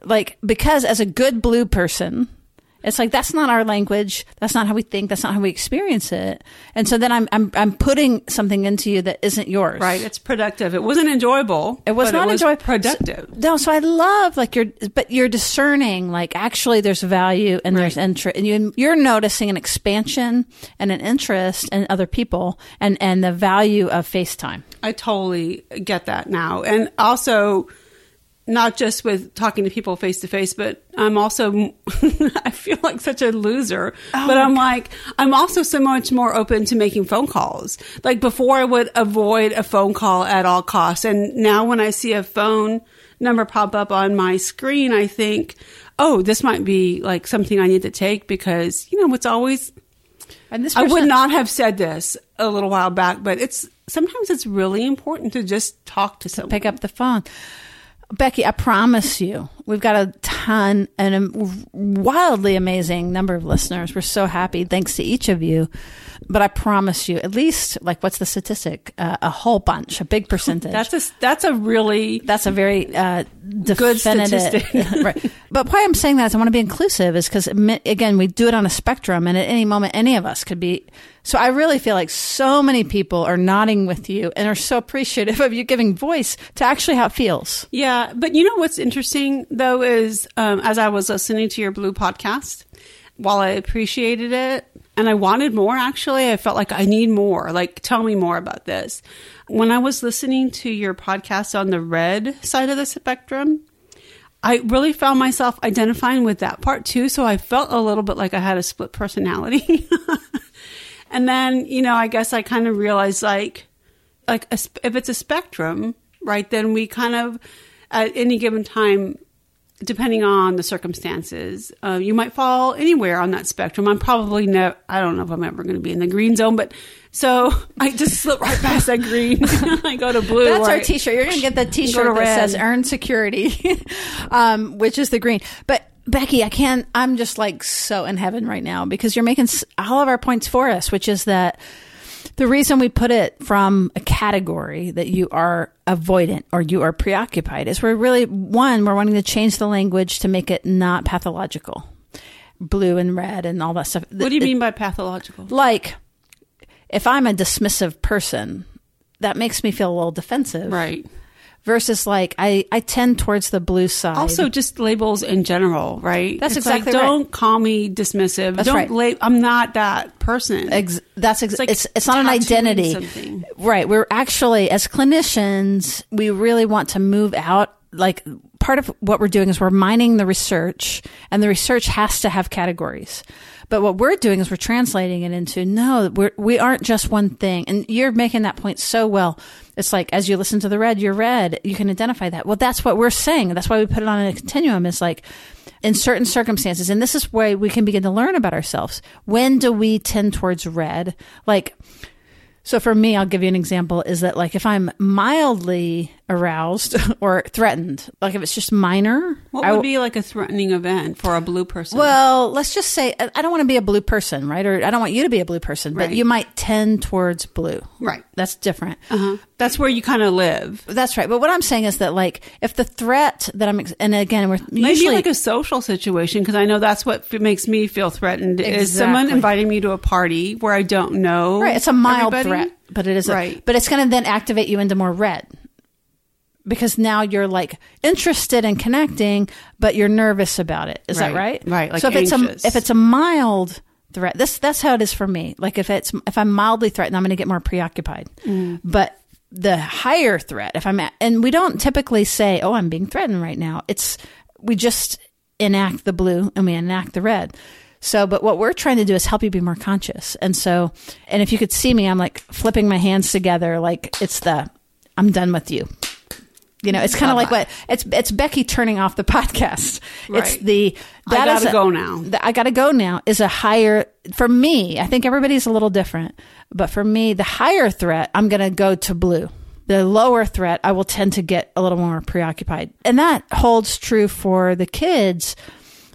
like because as a good blue person, it's like that's not our language. That's not how we think. That's not how we experience it. And so then I'm I'm I'm putting something into you that isn't yours. Right. It's productive. It wasn't enjoyable. It was but not it was enjoyable. Productive. So, no, so I love like you're, but you're discerning like actually there's value and there's interest, and you you're noticing an expansion and an interest in other people and and the value of FaceTime. I totally get that now. And also, not just with talking to people face to face, but I'm also, I feel like such a loser. Oh but I'm like, I'm also so much more open to making phone calls. Like before, I would avoid a phone call at all costs. And now when I see a phone number pop up on my screen, I think, oh, this might be like something I need to take because, you know, it's always, And this I would not have said this a little while back, but it's sometimes it's really important to just talk to someone. pick up the phone. Becki, I promise you, we've got a ton and a wildly amazing number of listeners. We're so happy. Thanks to each of you. But I promise you, at least, like, what's the statistic? Uh, a whole bunch, a big percentage. That's a that's a really that's a very uh, Good statistic. right? But why I'm saying that is I want to be inclusive is because again we do it on a spectrum, and at any moment any of us could be. So I really feel like so many people are nodding with you and are so appreciative of you giving voice to actually how it feels. yeah. But you know what's interesting though is um, as I was listening to your Blue podcast, while I appreciated it and I wanted more, actually, I felt like I need more. Like, tell me more about this. When I was listening to your podcast on the red side of the spectrum. I really found myself identifying with that part too. So I felt a little bit like I had a split personality. and then, you know, I guess I kind of realized like, like a, if it's a spectrum, right, then we kind of, at any given time, depending on the circumstances, uh, you might fall anywhere on that spectrum. I'm probably no, I don't know if I'm ever going to be in the green zone, but so I just slip right past that green. I go to blue. That's our? T-shirt. You're going to get the T-shirt that red. says "Earn Security," um, which is the green. But Becki, I can't. I'm just like so in heaven right now because you're making all of our points for us, which is that the reason we put it from a category that you are avoidant or you are preoccupied is we're really one we're wanting to change the language to make it not pathological, blue and red and all that stuff. What do you mean by pathological? Like, if I'm a dismissive person, that makes me feel a little defensive, Right. Versus like I, I tend towards the blue side. Also, just labels in general, right? That's It's exactly like, right. Don't call me dismissive. That's don't right. lab- I'm not that person. Ex- that's ex- It's like it's it's not an identity, something. right? We're actually as clinicians, we really want to move out. Like part of what we're doing is we're mining the research, and the research has to have categories. But what we're doing is we're translating it into no, we're, we aren't just one thing. And you're making that point so well. It's like as you listen to the red, you're red. You can identify that. Well, that's what we're saying. That's why we put it on a continuum. It's like in certain circumstances, and this is where we can begin to learn about ourselves. When do we tend towards red? Like, so for me, I'll give you an example is that like if I'm mildly aroused or threatened, like if it's just minor, what would be like a threatening event for a blue person? well, let's just say I don't want to be a blue person, right? Or I don't want you to be a blue person, but Right. you might tend towards blue. right. That's different. Uh-huh. That's where you kind of live. That's right. But what I'm saying is that like if the threat that I'm ex- and again we're Maybe usually like a social situation because I know that's what f- makes me feel threatened is someone inviting me to a party where I don't know. Right. It's a mild everybody. threat, but it is a, Right. But it's going to then activate you into more red because now you're like interested in connecting, but you're nervous about it. Is that Right. right? Right, like so if anxious. it's a if it's a mild threat, this that's how it is for me. Like if it's if I'm mildly threatened, I'm going to get more preoccupied. Mm. But the higher threat, if I'm at, and we don't typically say, "Oh, I'm being threatened right now." It's we just enact the blue and we enact the red. So, but what we're trying to do is help you be more conscious. And so, and if you could see me, I'm like flipping my hands together, like it's the I'm done with you. You know, it's kind of like what it's it's Becki turning off the podcast. It's Right. the I gotta a- go now. the I gotta go now is a higher for me. I think everybody's a little different, but for me, the higher threat, I'm gonna go to blue. The lower threat, I will tend to get a little more preoccupied, and that holds true for the kids.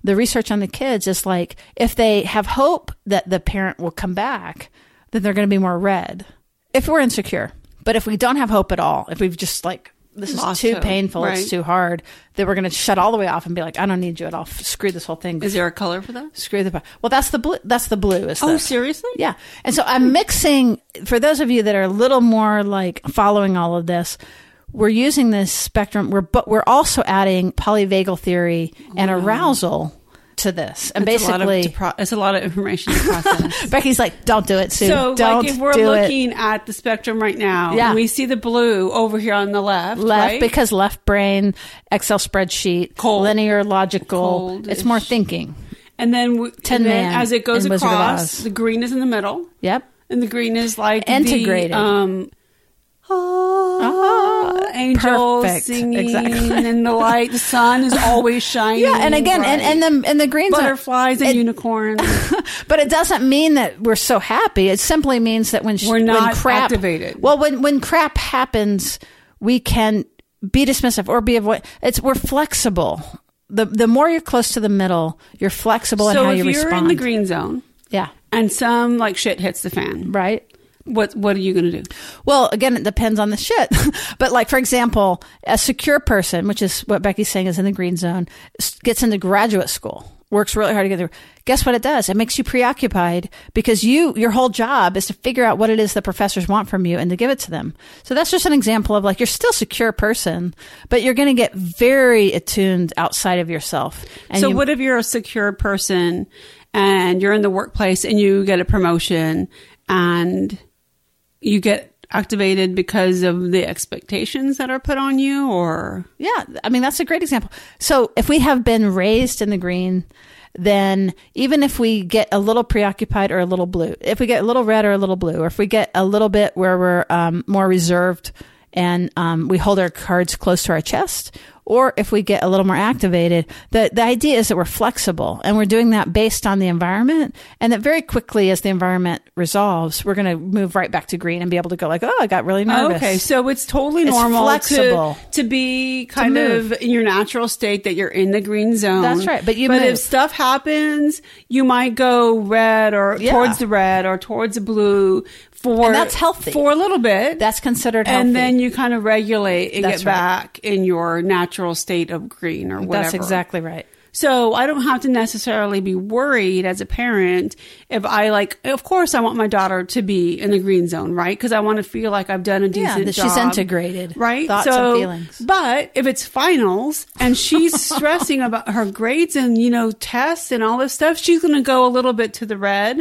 The research on the kids is like if they have hope that the parent will come back, then they're going to be more red. If we're insecure, but if we don't have hope at all, if we've just like this is too hope, painful, right. it's too hard, that we're going to shut all the way off and be like, I don't need you at all. Screw this whole thing. Is there a color for that? Screw the. Well, that's the blue. That's the blue. Is Oh, the, seriously? Yeah. And so I'm mixing, for those of you that are a little more like following all of this, we're using this spectrum, we're, but we're also adding polyvagal theory and arousal to this. And It's a lot of basically, pro- it's a lot of information to process. Becki's like, don't do it, Sue. so, don't like, if we're do it. looking at the spectrum right now, Yeah. and we see the blue over here on the left, Left right? because left brain, Excel spreadsheet, Cold. linear, logical. Cold-ish. It's more thinking. and then, Tin and then Man as it goes in Wizard of across, the green is in the middle, Yep. and the green is like Integrated. The, um, ah, angels perfect. singing, Exactly. and the light. The sun is always shining. Yeah, and again, and, bright. and the and the greens are- butterflies and it- unicorns. But it doesn't mean that we're so happy. It simply means that when We're not when crap, activated. Well, when when crap happens, we can be dismissive or be avoid. It's we're flexible. The the more you're close to the middle, you're flexible in how you respond. so if you you're in the green zone yeah, and some like shit hits the fan, right. What what are you going to do? Well, again, it depends on the shit. but like, for example, a secure person, which is what Becki's saying is in the green zone, gets into graduate school, works really hard to get there. Guess what it does? It makes you preoccupied because you, your whole job is to figure out what it is the professors want from you and to give it to them. So that's just an example of like, you're still a secure person, but you're going to get very attuned outside of yourself. And so you- what if you're a secure person and you're in the workplace and you get a promotion and you get activated because of the expectations that are put on you or Yeah, I mean that's a great example. So if we have been raised in the green, then even if we get a little preoccupied or a little blue, if we get a little red or a little blue, or if we get a little bit where we're um, more reserved and um, we hold our cards close to our chest, or if we get a little more activated, the, the idea is that we're flexible and we're doing that based on the environment. And that very quickly, as the environment resolves, we're going to move right back to green and be able to go like, oh, I got really nervous. Okay, so it's totally It's normal flexible. to to be kind move. of in your natural state that you're in the green zone. That's right, but you but move. if stuff happens, you might go red or Yeah. towards the red or towards the blue for And that's healthy. for a little bit. That's considered healthy. and then you kind of regulate and That's get right. back in your natural state of green or whatever. That's exactly right. So I don't have to necessarily be worried as a parent if I like. Of course, I want my daughter to be in the green zone, right? Because I want to feel like I've done a decent that job. she's integrated. right? Thoughts so, and feelings. But if it's finals and she's stressing about her grades and you know tests and all this stuff, she's going to go a little bit to the red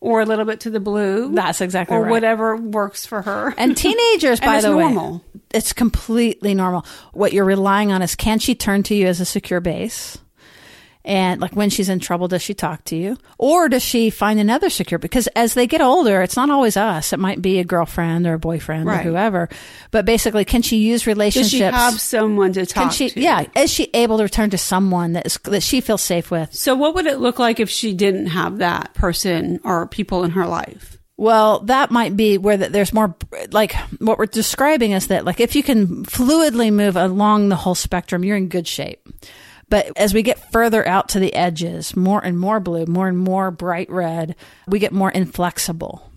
or a little bit to the blue. That's exactly or right. whatever works for her. And teenagers, And by the normal. way, it's completely normal. What you're relying on is can she turn to you as a secure base? And like when she's in trouble, does she talk to you? Or does she find another secure? Because as they get older, it's not always us. It might be a girlfriend or a boyfriend Right. or whoever. But basically, can she use relationships? Does she have someone to talk can she, to? yeah, is she able to return to someone that is, that she feels safe with? So what would it look like if she didn't have that person or people in her life? Well, that might be where the, there's more, like what we're describing is that, like, if you can fluidly move along the whole spectrum, you're in good shape. But as we get further out to the edges, more and more blue, more and more bright red, we get more inflexible.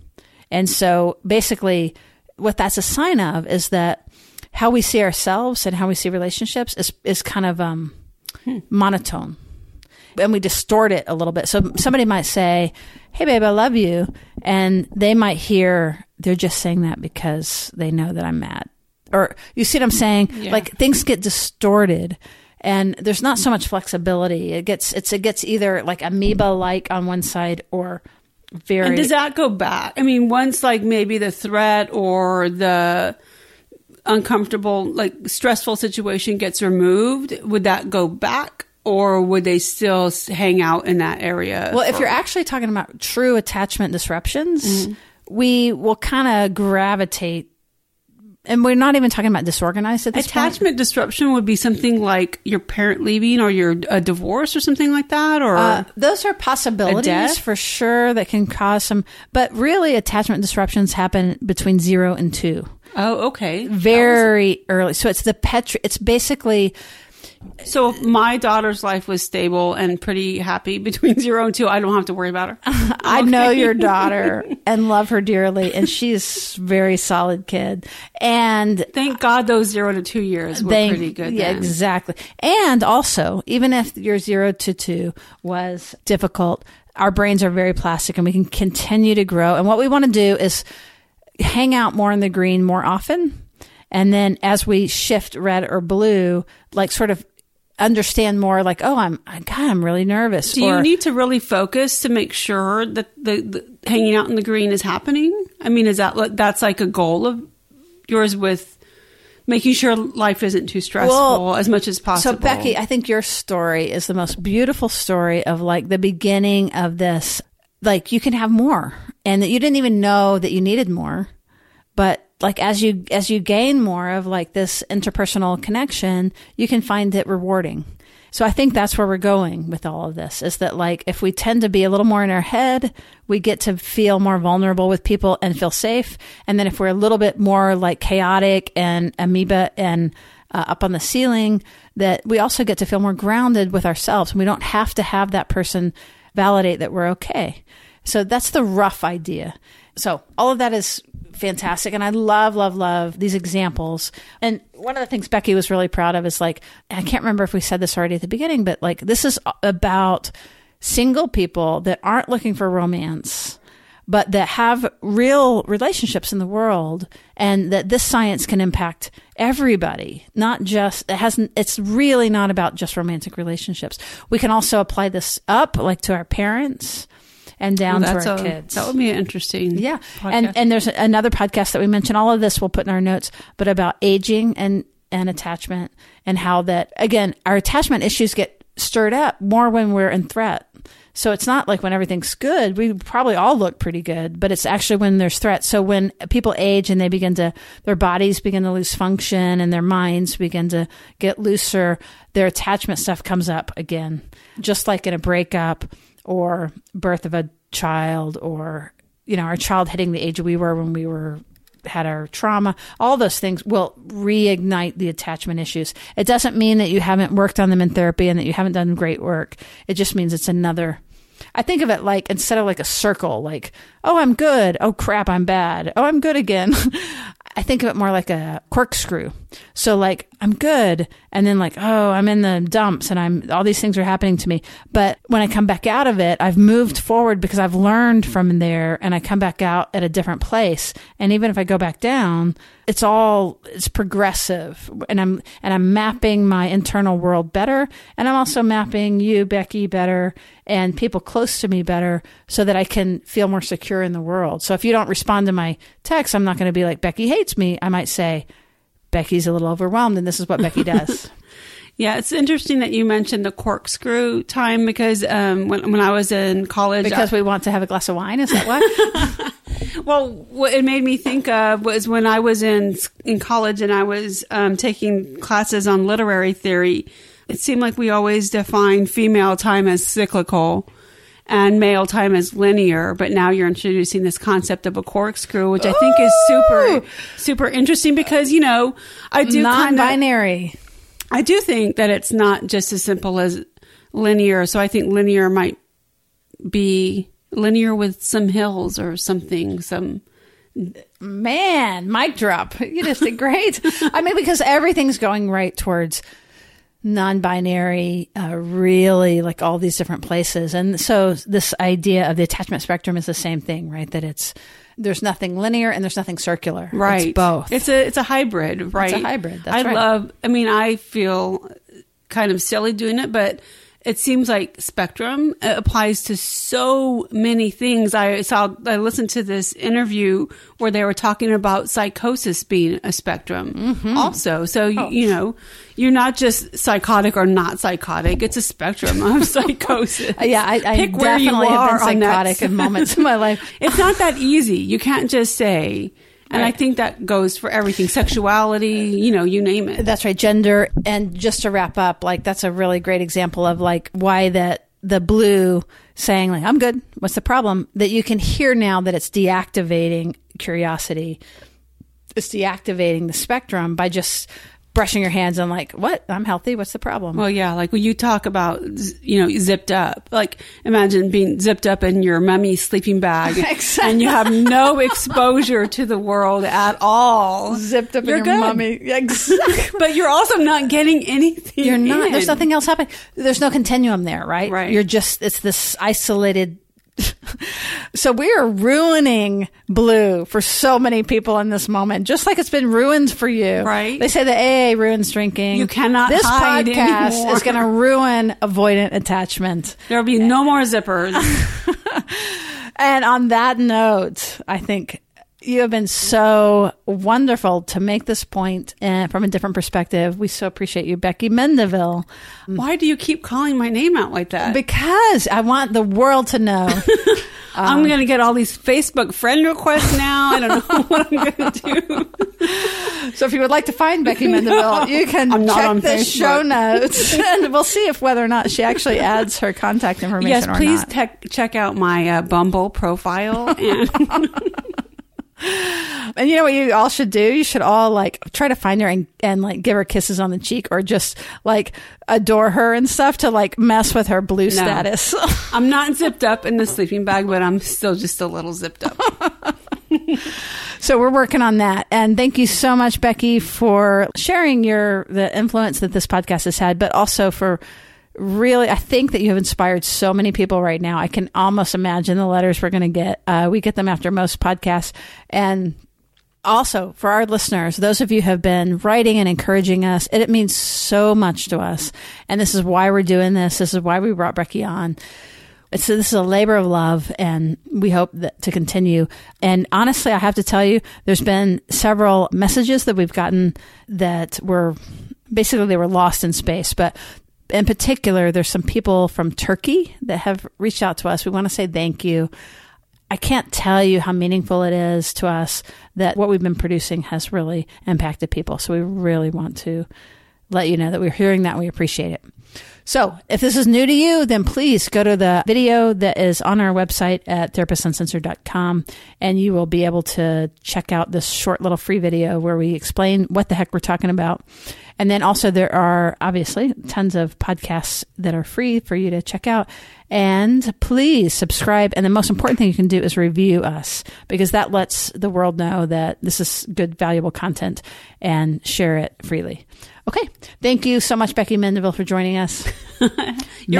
And so basically, what that's a sign of is that how we see ourselves and how we see relationships is, is kind of um, monotone and we distort it a little bit. So somebody might say, "Hey, babe, I love you," and they might hear they're just saying that because they know that I'm mad. Or you see what I'm saying? Yeah. Like things get distorted, and there's not so much flexibility. It gets it's it gets either like amoeba like on one side or very. And does that go back? I mean, once like maybe the threat or the uncomfortable, like stressful situation gets removed, would that go back? Or would they still hang out in that area? Well, if you're actually talking about true attachment disruptions, Mm-hmm. we will kind of gravitate, and we're not even talking about disorganized at this point. attachment disruption would be something like your parent leaving or your a divorce or something like that, or Uh, those are possibilities for sure that can cause some, but really attachment disruptions happen between zero and two, oh, okay, very early. So it's the petri. It's basically So if my daughter's life was stable and pretty happy between zero and two, I don't have to worry about her. I know your daughter and love her dearly, and she's a very solid kid. And Thank God those zero to two years were they- pretty good. Yeah, then. exactly. And also, even if your zero to two was difficult, our brains are very plastic and we can continue to grow. And what we want to do is hang out more in the green more often. And then as we shift red or blue, like sort of understand more like, oh, I'm, God, I'm really nervous. Do or, you need to really focus to make sure that the, the hanging out in the green is happening? I mean, is that like- that's like a goal of yours with making sure life isn't too stressful Well, as much as possible? So, Becki, I think your story is the most beautiful story of like the beginning of this. Like, you can have more, and that you didn't even know that you needed more. But like as you as you gain more of like this interpersonal connection, you can find it rewarding. So I think that's where we're going with all of this is that like if we tend to be a little more in our head, we get to feel more vulnerable with people and feel safe. And then if we're a little bit more like chaotic and amoeba and uh, up on the ceiling, that we also get to feel more grounded with ourselves. And we don't have to have that person validate that we're okay. So that's the rough idea. So all of that is fantastic. And I love, love, love these examples. And one of the things Becki was really proud of is like, I can't remember if we said this already at the beginning, but like, this is about single people that aren't looking for romance, but that have real relationships in the world and that this science can impact everybody, not just, it hasn't, it's really not about just romantic relationships. We can also apply this up like to our parents and down Well, to our a- kids. That would be interesting. Yeah, podcast. and and there's another podcast that we mentioned. All of this we'll put in our notes, but about aging and and attachment and how that again our attachment issues get stirred up more when we're in threat. So it's not like when everything's good. We probably all look pretty good, but it's actually when there's threat. So when people age and they begin to, their bodies begin to lose function and their minds begin to get looser, their attachment stuff comes up again. Just like in a breakup or birth of a child or, you know, our child hitting the age we were when we were had our trauma, all those things will reignite the attachment issues. It doesn't mean that you haven't worked on them in therapy and that you haven't done great work. It just means it's another. I think of it like instead of like a circle, like, oh, I'm good. Oh, crap, I'm bad. Oh, I'm good again. I think of it more like a corkscrew. So like I'm good and then like oh I'm in the dumps and I'm all these things are happening to me. But when I come back out of it, I've moved forward because I've learned from there and I come back out at a different place. And even if I go back down, it's all it's progressive and I'm and I'm mapping my internal world better and I'm also mapping you Becki better and people close to me better so that I can feel more secure in the world. So if you don't respond to my text, I'm not going to be like Becki hates me. I might say Becki's a little overwhelmed and this is what Becki does. Yeah, it's interesting that you mentioned the corkscrew time because um, when when I was in college, because we want to have a glass of wine, is that why? Well, what it made me think of was when I was in in college and I was um, taking classes on literary theory. It seemed like we always defined female time as cyclical and male time is linear. But now you're introducing this concept of a corkscrew, which I think is super super interesting because you know I do kind of Non-binary. I do think that it's not just as simple as linear. So I think linear might be linear with some hills or something. Some Man, mic drop. You just did great. I mean, because everything's going right towards non-binary, uh, really like all these different places. And so this idea of the attachment spectrum is the same thing, right? That it's, there's nothing linear and there's nothing circular. right, It's both. It's a it's a hybrid, right? It's a hybrid, that's I right. love. I mean, I feel kind of silly doing it, but. It seems like spectrum uh, applies to so many things. I saw, I listened to this interview where they were talking about psychosis being a spectrum Mm-hmm. also. So, you, Oh. you know, you're not just psychotic or not psychotic. It's a spectrum of psychosis. yeah, I, I Pick where you definitely have been psychotic in moments in my life. it's not that easy. You can't just say. And I think that goes for everything sexuality, you know, you name it. That's right, gender. And just to wrap up, like that's a really great example of like why that the blue saying like I'm good. What's the problem? That you can hear now that it's deactivating curiosity. It's deactivating the spectrum by just brushing your hands and like, what? I'm healthy. What's the problem? Well, yeah, like when you talk about, you know, zipped up, like imagine being zipped up in your mummy sleeping bag Exactly. and you have no exposure to the world at all. Zipped up You're in your good. mummy. Exactly. But you're also not getting anything. You're not. There's nothing else happening. There's no continuum there, right? Right. You're just. It's this isolated. So we are ruining blue for so many people in this moment, just like it's been ruined for you. Right. They say the AA ruins drinking. You cannot This podcast anymore. is going to ruin avoidant attachment. There'll be no more zippers. And on that note, I think you have been so wonderful to make this point and from a different perspective. We so appreciate you, Becki Mendivil. Why do you keep calling my name out like that? Because I want the world to know. I'm going to get all these Facebook friend requests now. I don't know what I'm going to do. so if you would like to find Becki Mendivil, you can check the Facebook. show notes and we'll see if whether or not she actually adds her contact information Yes, please check out my uh, Bumble profile. And And you know what you all should do? You should all like try to find her and, and like give her kisses on the cheek or just like adore her and stuff to like mess with her blue status. I'm not zipped up in the sleeping bag, but I'm still just a little zipped up. So we're working on that. And thank you so much, Becki, for sharing your the influence that this podcast has had, but also for really I think that you have inspired so many people right now. I can almost imagine the letters we're going to get. Uh, we get them after most podcasts. And also for our listeners, those of you who have been writing and encouraging us, it, it means so much to us. And this is why we're doing this. This is why we brought Becki on. so this is a labor of love, and we hope that to continue. And honestly, I have to tell you, there's been several messages that we've gotten that were basically they were lost in space, but in particular, there's some people from Turkey that have reached out to us. We want to say thank you. I can't tell you how meaningful it is to us that what we've been producing has really impacted people. So we really want to let you know that we're hearing that we appreciate it. So if this is new to you, then please go to the video that is on our website at therapistsuncensored.com and you will be able to check out this short little free video where we explain what the heck we're talking about. And then also there are obviously tons of podcasts that are free for you to check out. And please subscribe. And the most important thing you can do is review us because that lets the world know that this is good, valuable content and share it freely. Okay. Thank you so much, Becki Mendivil, for joining us. You're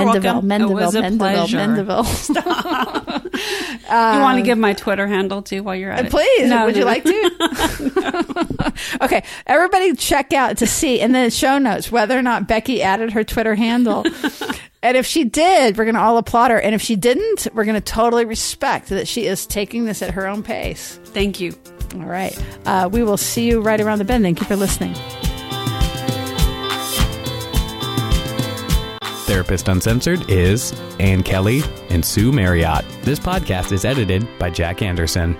Mendivil, welcome. Mendivil, It was a Mendivil, pleasure. Mendivil. you want to give my Twitter handle too while you're at it? Please, No, would you no, like to? okay, everybody check out to see in the show notes whether or not Becki added her Twitter handle. and if she did, we're going to all applaud her. And if she didn't, we're going to totally respect that she is taking this at her own pace. Thank you. All right. Uh, we will see you right around the bend. Thank you for listening. Therapist Uncensored is Ann Kelly and Sue Marriott. This podcast is edited by Jack Anderson.